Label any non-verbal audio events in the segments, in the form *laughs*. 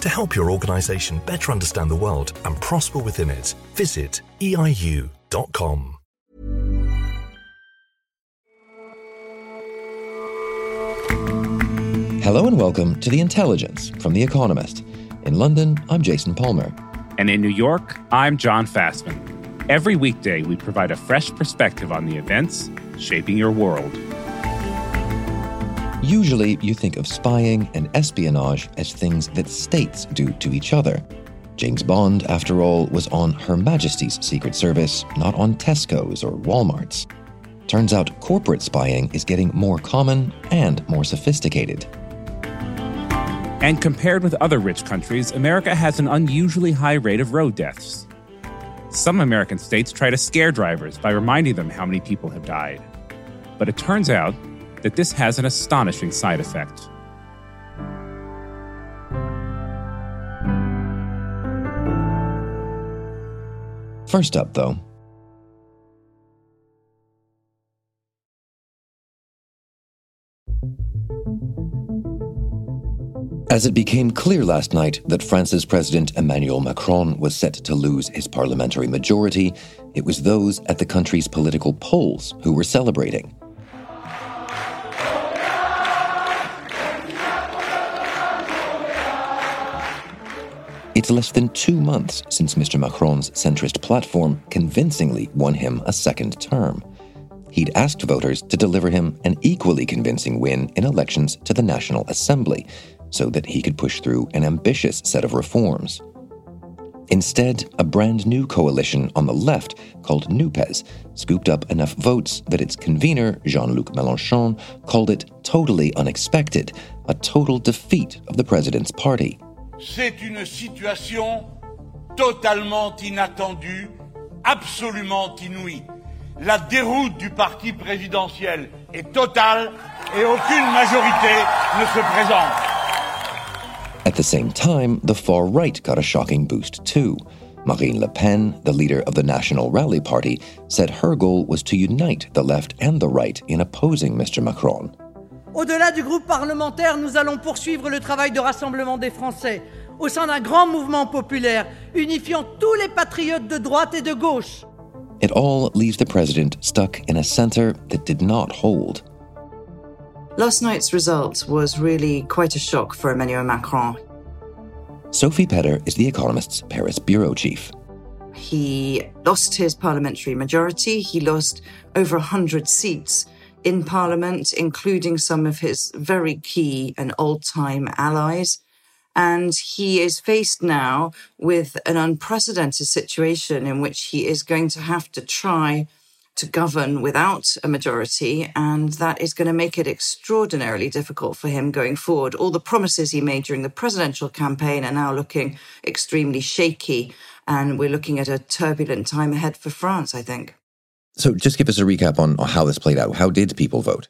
To help your organization better understand the world and prosper within it, visit eiu.com. Hello and welcome to The Intelligence from The Economist. In London, I'm Jason Palmer. And in New York, I'm John Fasman. Every weekday, we provide a fresh perspective on the events shaping your world. Usually, you think of spying and espionage as things that states do to each other. James Bond, after all, was on Her Majesty's Secret Service, not on Tesco's or Walmart's. Turns out corporate spying is getting more common and more sophisticated. And compared with other rich countries, America has an unusually high rate of road deaths. Some American states try to scare drivers by reminding them how many people have died. But it turns out that this has an astonishing side effect. First up, though, As it became clear last night that France's President Emmanuel Macron was set to lose his parliamentary majority, it was those at the country's political poles who were celebrating. It's less than two months since Mr. Macron's centrist platform convincingly won him a second term. He'd asked voters to deliver him an equally convincing win in elections to the National Assembly, so that he could push through an ambitious set of reforms. Instead, a brand new coalition on the left called NUPES scooped up enough votes that its convener, Jean Luc Mélenchon, called it totally unexpected, a total defeat of the president's party. C'est une situation totalement inattendue, absolument inouïe. La déroute du parti présidentiel est totale et aucune majorité ne se présente. At the same time, the far right got a shocking boost too. Marine Le Pen, the leader of the National Rally Party, said her goal was to unite the left and the right in opposing Mr. Macron. Au-delà du groupe parlementaire, nous allons poursuivre le travail de rassemblement des Français au sein d'un grand mouvement populaire, unifiant tous les patriotes de droite et de gauche. It all leaves the president stuck in a center that did not hold. Last night's result was really quite a shock for Emmanuel Macron. Sophie Pedder is The Economist's Paris bureau chief. He lost his parliamentary majority. He lost over 100 seats in parliament, including some of his very key and old time allies. And he is faced now with an unprecedented situation in which he is going to have to try to govern without a majority, and that is going to make it extraordinarily difficult for him going forward. All the promises he made during the presidential campaign are now looking extremely shaky, and we're looking at a turbulent time ahead for France, I think. So, just give us a recap on how this played out. How did people vote?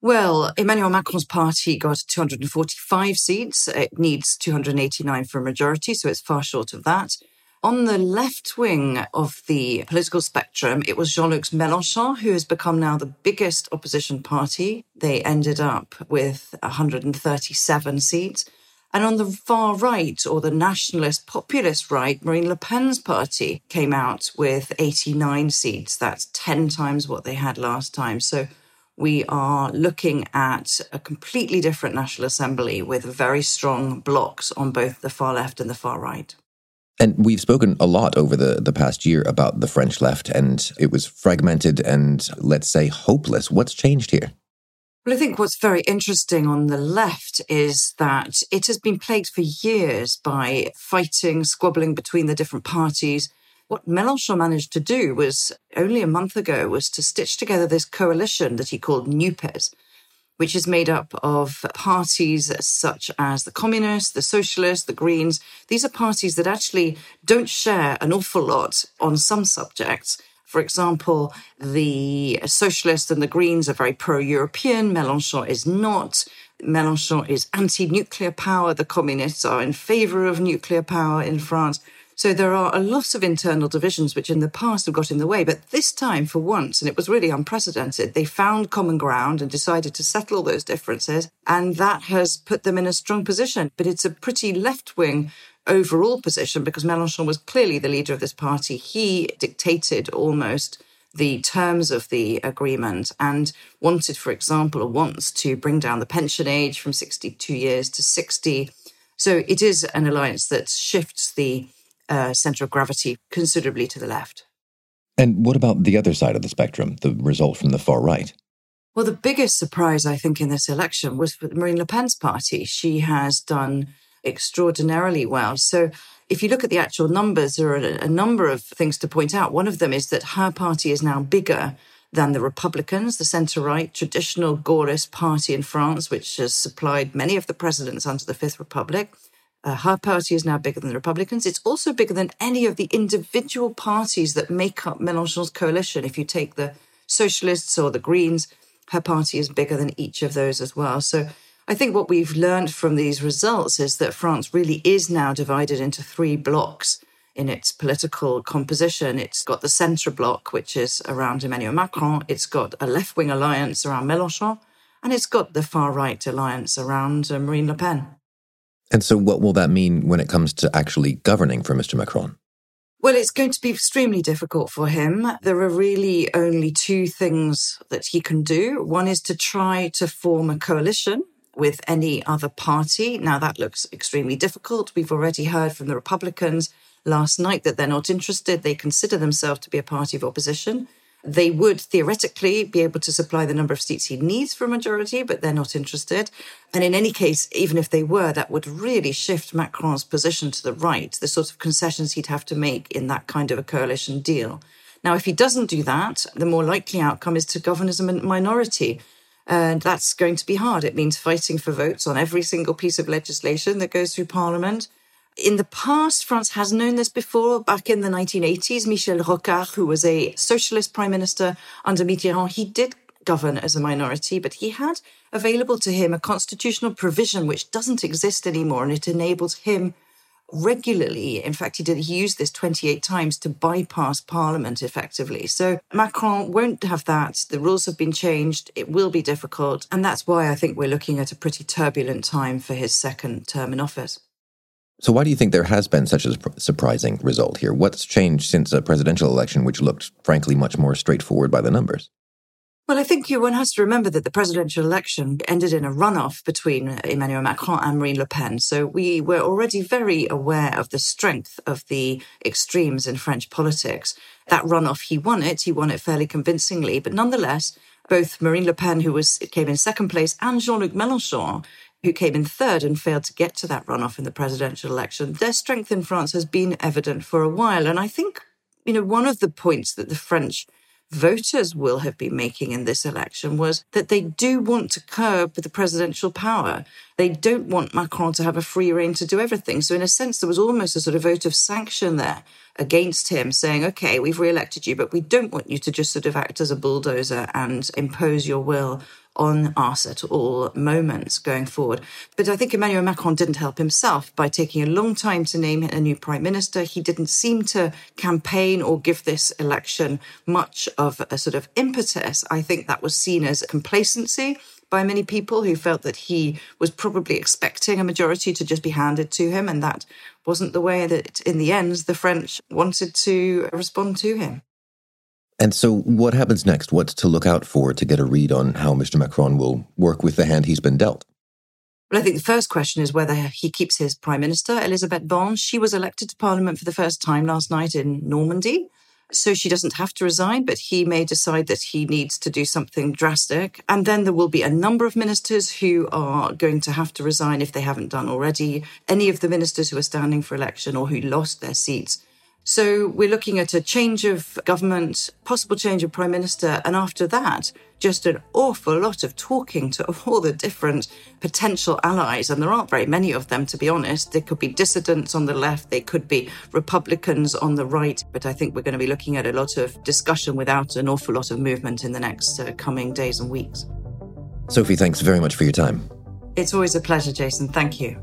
Well, Emmanuel Macron's party got 245 seats. It needs 289 for a majority, so it's far short of that. On the left wing of the political spectrum, it was Jean Luc Mélenchon, who has become now the biggest opposition party. They ended up with 137 seats. And on the far right, or the nationalist populist right, Marine Le Pen's party came out with 89 seats. That's 10 times what they had last time. So we are looking at a completely different National Assembly with very strong blocks on both the far left and the far right. And we've spoken a lot over the, the past year about the French left, and it was fragmented and, let's say, hopeless. What's changed here? Well, I think what's very interesting on the left is that it has been plagued for years by fighting, squabbling between the different parties. What Mélenchon managed to do was only a month ago was to stitch together this coalition that he called NUPES, which is made up of parties such as the Communists, the Socialists, the Greens. These are parties that actually don't share an awful lot on some subjects. For example, the Socialists and the Greens are very pro European, Mélenchon is not. Mélenchon is anti nuclear power. The communists are in favor of nuclear power in France. So there are a lot of internal divisions which in the past have got in the way. But this time, for once, and it was really unprecedented, they found common ground and decided to settle those differences. And that has put them in a strong position. But it's a pretty left wing overall position because Mélenchon was clearly the leader of this party. He dictated almost the terms of the agreement and wanted, for example, or wants to bring down the pension age from 62 years to 60. So it is an alliance that shifts the uh, center of gravity considerably to the left. And what about the other side of the spectrum, the result from the far right? Well, the biggest surprise, I think, in this election was for Marine Le Pen's party. She has done extraordinarily well. So, if you look at the actual numbers, there are a number of things to point out. One of them is that her party is now bigger than the Republicans, the centre right, traditional Gaullist party in France, which has supplied many of the presidents under the Fifth Republic. Uh, her party is now bigger than the Republicans. It's also bigger than any of the individual parties that make up Mélenchon's coalition. If you take the Socialists or the Greens, her party is bigger than each of those as well. So I think what we've learned from these results is that France really is now divided into three blocks in its political composition. It's got the centre bloc, which is around Emmanuel Macron. It's got a left wing alliance around Mélenchon. And it's got the far right alliance around uh, Marine Le Pen. And so, what will that mean when it comes to actually governing for Mr. Macron? Well, it's going to be extremely difficult for him. There are really only two things that he can do. One is to try to form a coalition with any other party. Now, that looks extremely difficult. We've already heard from the Republicans last night that they're not interested. They consider themselves to be a party of opposition. They would theoretically be able to supply the number of seats he needs for a majority, but they're not interested. And in any case, even if they were, that would really shift Macron's position to the right, the sort of concessions he'd have to make in that kind of a coalition deal. Now, if he doesn't do that, the more likely outcome is to govern as a minority. And that's going to be hard. It means fighting for votes on every single piece of legislation that goes through Parliament in the past, France has known this before. Back in the 1980s, Michel Rocard, who was a socialist prime minister under Mitterrand, he did govern as a minority, but he had available to him a constitutional provision which doesn't exist anymore, and it enables him regularly. In fact, he did he used this 28 times to bypass parliament effectively. So Macron won't have that. The rules have been changed. It will be difficult. And that's why I think we're looking at a pretty turbulent time for his second term in office. So, why do you think there has been such a surprising result here? What's changed since a presidential election, which looked, frankly, much more straightforward by the numbers? Well, I think one has to remember that the presidential election ended in a runoff between uh, Emmanuel Macron and Marine Le Pen. So we were already very aware of the strength of the extremes in French politics. That runoff, he won it. He won it fairly convincingly. But nonetheless, both Marine Le Pen, who was came in second place, and Jean-Luc Mélenchon, who came in third and failed to get to that runoff in the presidential election, their strength in France has been evident for a while. And I think, you know, one of the points that the French voters will have been making in this election was that they do want to curb the presidential power. They don't want Macron to have a free rein to do everything. So, in a sense, there was almost a sort of vote of sanction there against him, saying, okay, we've re elected you, but we don't want you to just sort of act as a bulldozer and impose your will on us at all moments going forward. But I think Emmanuel Macron didn't help himself by taking a long time to name a new prime minister. He didn't seem to campaign or give this election much of a sort of impetus. I think that was seen as complacency by many people who felt that he was probably expecting a majority to just be handed to him. And that wasn't the way that, in the end, the French wanted to respond to him. And so, what happens next? What's to look out for to get a read on how Mr. Macron will work with the hand he's been dealt? Well, I think the first question is whether he keeps his prime minister, Elisabeth Borne. She was elected to parliament for the first time last night in Normandy. So she doesn't have to resign, but he may decide that he needs to do something drastic. And then there will be a number of ministers who are going to have to resign if they haven't done already. Any of the ministers who are standing for election or who lost their seats So we're looking at a change of government, possible change of prime minister, and after that, just an awful lot of talking to *laughs* all the different potential allies. And there aren't very many of them, to be honest. There could be dissidents on the left, they could be Republicans on the right. But I think we're going to be looking at a lot of discussion without an awful lot of movement in the next uh, coming days and weeks. Sophie, thanks very much for your time. It's always a pleasure, Jason. Thank you.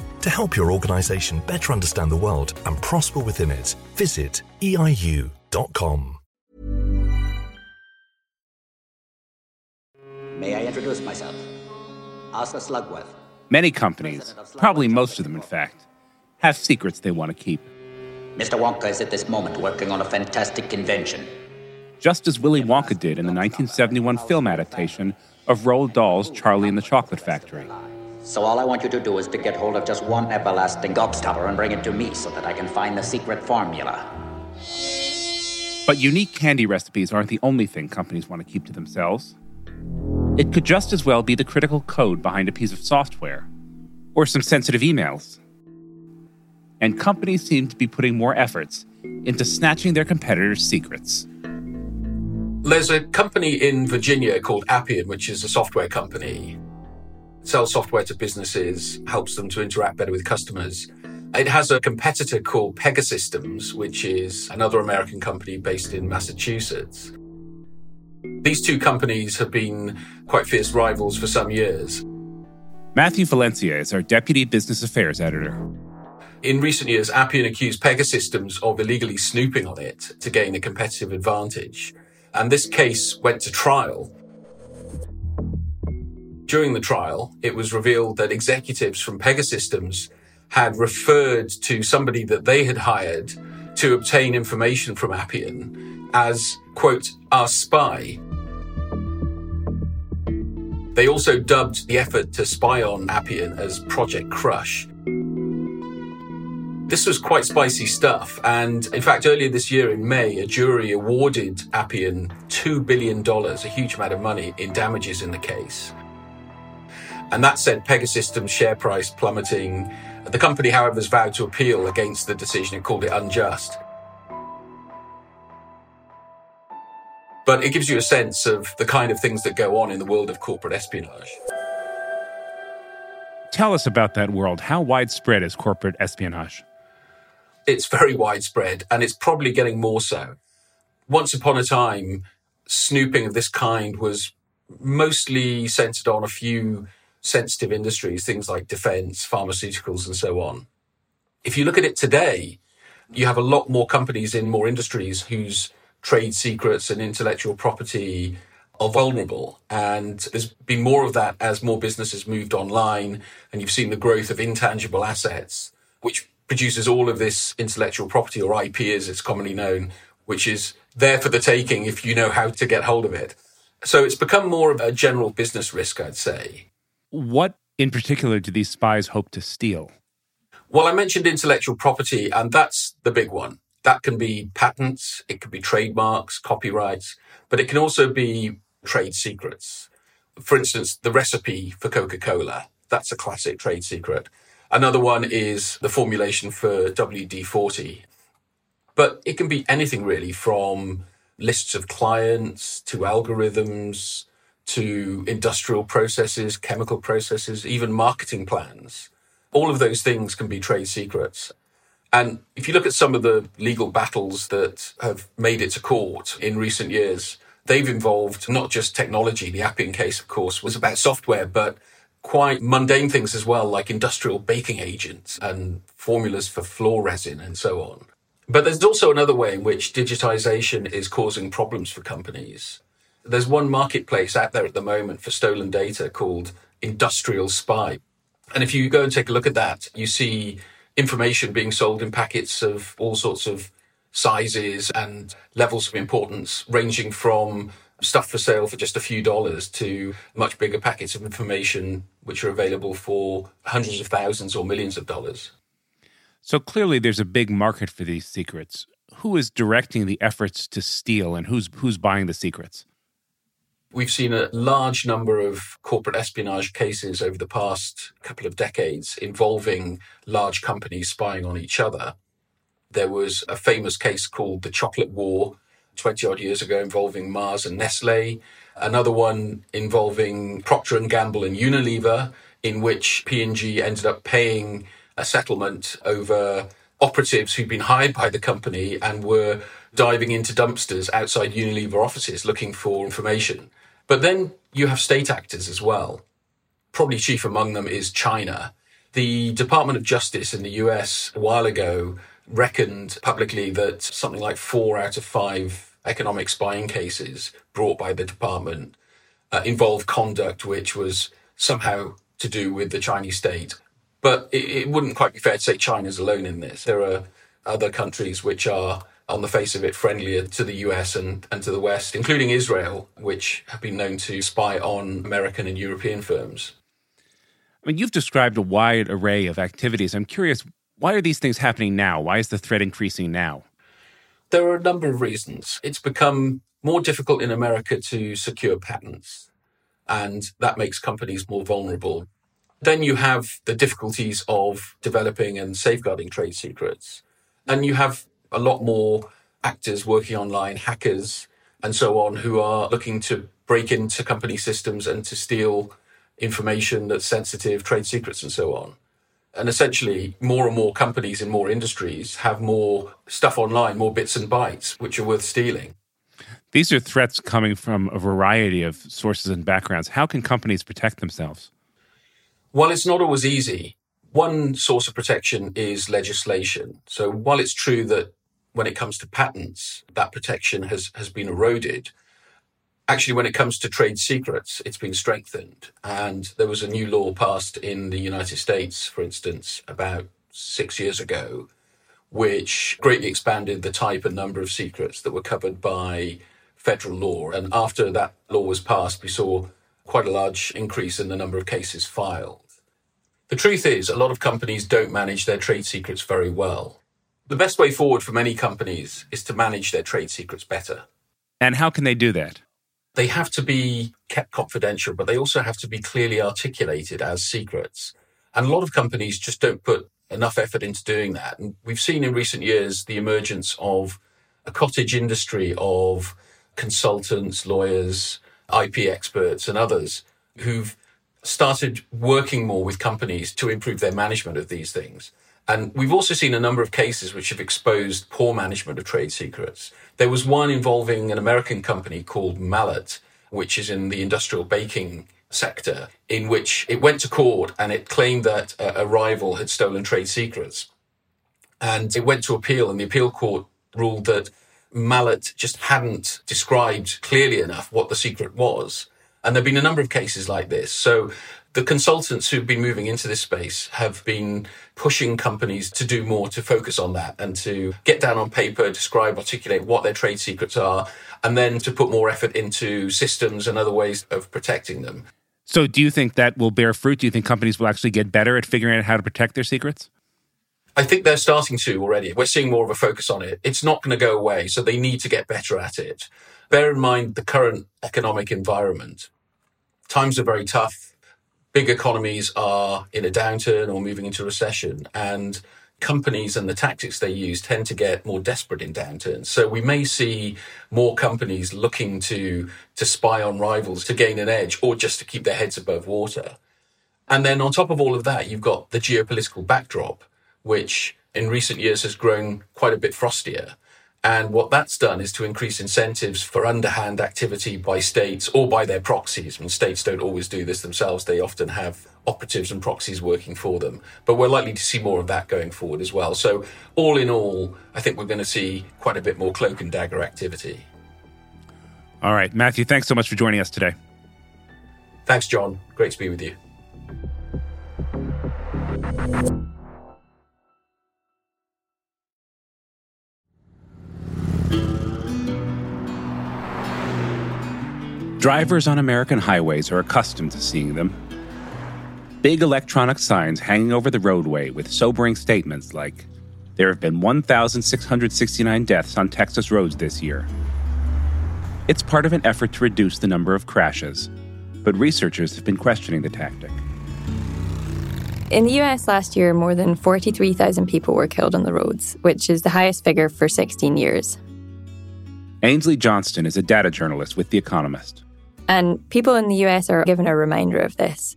To help your organization better understand the world and prosper within it, visit eiu.com. May I introduce myself? Oscar Slugworth. Many companies, probably most of them in fact, have secrets they want to keep. Mr. Wonka is at this moment working on a fantastic invention. Just as Willy Wonka did in the 1971 film adaptation of Roald Dahl's Charlie and the Chocolate Factory. So all I want you to do is to get hold of just one everlasting gobstopper and bring it to me so that I can find the secret formula. But unique candy recipes aren't the only thing companies want to keep to themselves. It could just as well be the critical code behind a piece of software or some sensitive emails. And companies seem to be putting more efforts into snatching their competitors' secrets. There's a company in Virginia called Appian, which is a software company sells software to businesses, helps them to interact better with customers. It has a competitor called Pegasystems, which is another American company based in Massachusetts. These two companies have been quite fierce rivals for some years. Matthew Valencia is our Deputy Business Affairs Editor. In recent years, Appian accused Pegasystems of illegally snooping on it to gain a competitive advantage. And this case went to trial during the trial, it was revealed that executives from Pegasystems had referred to somebody that they had hired to obtain information from Appian as, quote, our spy. They also dubbed the effort to spy on Appian as Project Crush. This was quite spicy stuff. And in fact, earlier this year in May, a jury awarded Appian $2 billion, a huge amount of money, in damages in the case. And that sent Pegasystems' share price plummeting. The company, however, has vowed to appeal against the decision. and called it unjust. But it gives you a sense of the kind of things that go on in the world of corporate espionage. Tell us about that world. How widespread is corporate espionage? It's very widespread, and it's probably getting more so. Once upon a time, snooping of this kind was mostly centered on a few sensitive industries, things like defense, pharmaceuticals, and so on. If you look at it today, you have a lot more companies in more industries whose trade secrets and intellectual property are vulnerable. And there's been more of that as more businesses moved online and you've seen the growth of intangible assets, which produces all of this intellectual property or IP as it's commonly known, which is there for the taking if you know how to get hold of it. So it's become more of a general business risk, I'd say. What in particular do these spies hope to steal? Well, I mentioned intellectual property, and that's the big one. That can be patents, it could be trademarks, copyrights, but it can also be trade secrets. For instance, the recipe for Coca Cola. That's a classic trade secret. Another one is the formulation for WD 40. But it can be anything really from lists of clients to algorithms to industrial processes, chemical processes, even marketing plans. All of those things can be trade secrets. And if you look at some of the legal battles that have made it to court in recent years, they've involved not just technology. The Appian case, of course, was about software, but quite mundane things as well, like industrial baking agents and formulas for floor resin and so on. But there's also another way in which digitization is causing problems for companies There's one marketplace out there at the moment for stolen data called Industrial Spy. And if you go and take a look at that, you see information being sold in packets of all sorts of sizes and levels of importance, ranging from stuff for sale for just a few dollars to much bigger packets of information which are available for hundreds of thousands or millions of dollars. So clearly there's a big market for these secrets. Who is directing the efforts to steal and who's who's buying the secrets? We've seen a large number of corporate espionage cases over the past couple of decades involving large companies spying on each other. There was a famous case called the Chocolate War 20 odd years ago involving Mars and Nestle. Another one involving Procter and Gamble and Unilever in which P&G ended up paying a settlement over operatives who'd been hired by the company and were diving into dumpsters outside Unilever offices looking for information. But then you have state actors as well. Probably chief among them is China. The Department of Justice in the US a while ago reckoned publicly that something like four out of five economic spying cases brought by the department uh, involved conduct which was somehow to do with the Chinese state. But it, it wouldn't quite be fair to say China's alone in this. There are other countries which are on the face of it, friendlier to the US and, and to the West, including Israel, which have been known to spy on American and European firms. I mean, you've described a wide array of activities. I'm curious, why are these things happening now? Why is the threat increasing now? There are a number of reasons. It's become more difficult in America to secure patents, and that makes companies more vulnerable. Then you have the difficulties of developing and safeguarding trade secrets. And you have a lot more actors working online, hackers, and so on, who are looking to break into company systems and to steal information that's sensitive, trade secrets, and so on. And essentially, more and more companies in more industries have more stuff online, more bits and bytes, which are worth stealing. These are threats coming from a variety of sources and backgrounds. How can companies protect themselves? Well, it's not always easy. One source of protection is legislation. So while it's true that when it comes to patents, that protection has, has been eroded. Actually, when it comes to trade secrets, it's been strengthened. And there was a new law passed in the United States, for instance, about six years ago, which greatly expanded the type and number of secrets that were covered by federal law. And after that law was passed, we saw quite a large increase in the number of cases filed. The truth is, a lot of companies don't manage their trade secrets very well. The best way forward for many companies is to manage their trade secrets better. And how can they do that? They have to be kept confidential, but they also have to be clearly articulated as secrets. And a lot of companies just don't put enough effort into doing that. And we've seen in recent years the emergence of a cottage industry of consultants, lawyers, IP experts, and others who've started working more with companies to improve their management of these things. And we've also seen a number of cases which have exposed poor management of trade secrets. There was one involving an American company called Mallet, which is in the industrial baking sector, in which it went to court and it claimed that a, rival had stolen trade secrets. And it went to appeal, and the appeal court ruled that Mallet just hadn't described clearly enough what the secret was. And there have been a number of cases like this. So the consultants who've been moving into this space have been pushing companies to do more to focus on that and to get down on paper, describe, articulate what their trade secrets are, and then to put more effort into systems and other ways of protecting them. So, do you think that will bear fruit? Do you think companies will actually get better at figuring out how to protect their secrets? I think they're starting to already. We're seeing more of a focus on it. It's not going to go away, so they need to get better at it. Bear in mind the current economic environment. Times are very tough. Big economies are in a downturn or moving into recession, and companies and the tactics they use tend to get more desperate in downturns. So we may see more companies looking to to spy on rivals to gain an edge or just to keep their heads above water. And then on top of all of that, you've got the geopolitical backdrop which in recent years has grown quite a bit frostier. And what that's done is to increase incentives for underhand activity by states or by their proxies. And states don't always do this themselves. They often have operatives and proxies working for them. But we're likely to see more of that going forward as well. So all in all, I think we're going to see quite a bit more cloak and dagger activity. All right, Matthew, thanks so much for joining us today. Thanks, John. Great to be with you. Drivers on American highways are accustomed to seeing them. Big electronic signs hanging over the roadway with sobering statements like, There have been 1,669 deaths on Texas roads this year. It's part of an effort to reduce the number of crashes, but researchers have been questioning the tactic. In the US last year, more than 43,000 people were killed on the roads, which is the highest figure for 16 years. Ainslie Johnstone is a data journalist with The Economist. And people in the US are given a reminder of this.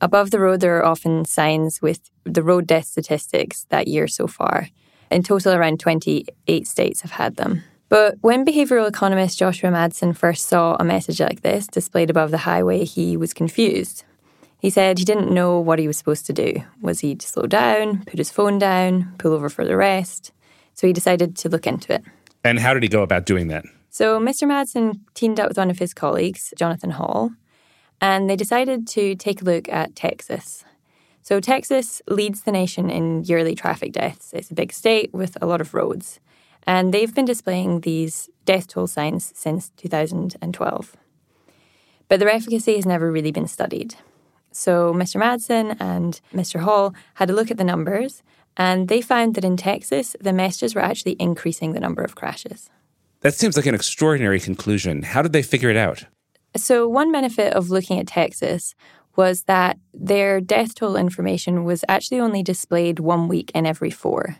Above the road, there are often signs with the road death statistics that year so far. In total, around 28 states have had them. But when behavioural economist Joshua Madsen first saw a message like this displayed above the highway, he was confused. He said he didn't know what he was supposed to do. Was he to slow down, put his phone down, pull over for the rest? So he decided to look into it. And how did he go about doing that? So Mr. Madsen teamed up with one of his colleagues, Jonathan Hall, and they decided to take a look at Texas. So Texas leads the nation in yearly traffic deaths. It's a big state with a lot of roads. And they've been displaying these death toll signs since 2012. But their efficacy has never really been studied. So Mr. Madsen and Mr. Hall had a look at the numbers, and they found that in Texas, the messages were actually increasing the number of crashes. That seems like an extraordinary conclusion. How did they figure it out? So, one benefit of looking at Texas was that their death toll information was actually only displayed one week in every four.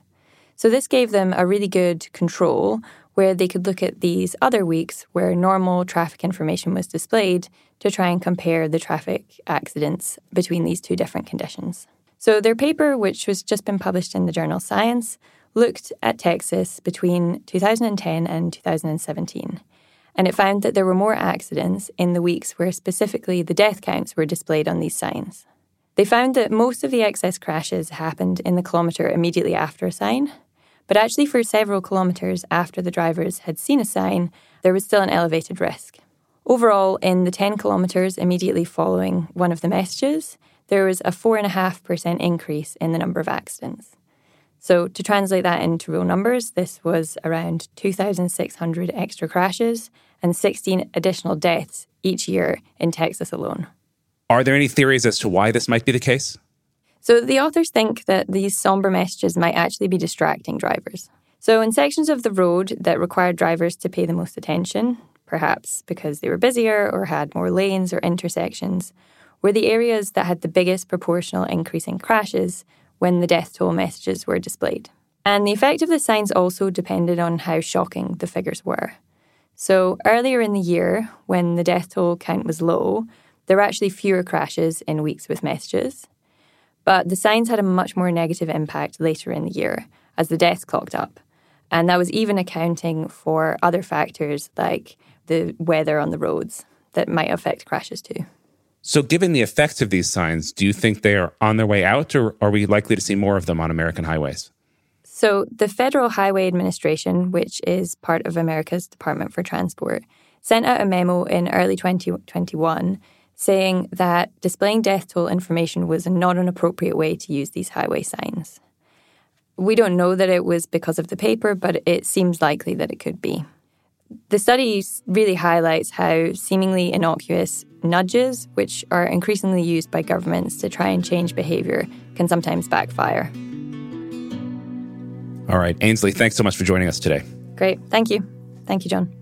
So, this gave them a really good control where they could look at these other weeks where normal traffic information was displayed to try and compare the traffic accidents between these two different conditions. So, their paper, which was just been published in the journal Science, looked at Texas between 2010 and 2017. And it found that there were more accidents in the weeks where specifically the death counts were displayed on these signs. They found that most of the excess crashes happened in the kilometre immediately after a sign, but actually, for several kilometres after the drivers had seen a sign, there was still an elevated risk. Overall, in the 10 kilometres immediately following one of the messages, there was a 4.5% increase in the number of accidents. So, to translate that into real numbers, this was around 2,600 extra crashes and 16 additional deaths each year in Texas alone. Are there any theories as to why this might be the case? So, the authors think that these somber messages might actually be distracting drivers. So, in sections of the road that required drivers to pay the most attention, perhaps because they were busier or had more lanes or intersections, were the areas that had the biggest proportional increase in crashes when the death toll messages were displayed. And the effect of the signs also depended on how shocking the figures were. So, earlier in the year, when the death toll count was low, there were actually fewer crashes in weeks with messages. But the signs had a much more negative impact later in the year as the deaths clocked up. And that was even accounting for other factors like the weather on the roads that might affect crashes too. So, given the effects of these signs, do you think they are on their way out, or are we likely to see more of them on American highways? So, the Federal Highway Administration, which is part of America's Department for Transport, sent out a memo in early 2021 saying that displaying death toll information was not an appropriate way to use these highway signs. We don't know that it was because of the paper, but it seems likely that it could be. The study really highlights how seemingly innocuous nudges, which are increasingly used by governments to try and change behaviour, can sometimes backfire. All right, Ainslie, thanks so much for joining us today. Great. Thank you. Thank you, John.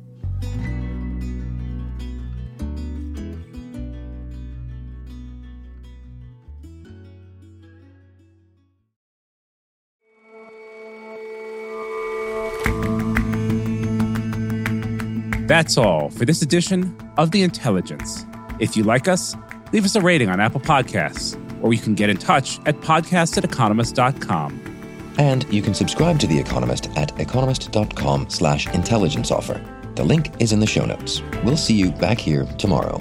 That's all for this edition of The Intelligence. If you like us, leave us a rating on Apple Podcasts, or you can get in touch at podcast at economist.com. And you can subscribe to The Economist at economist.com slash intelligence offer. The link is in the show notes. We'll see you back here tomorrow.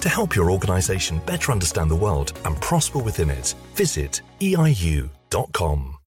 To help your organization better understand the world and prosper within it, visit eiu.com.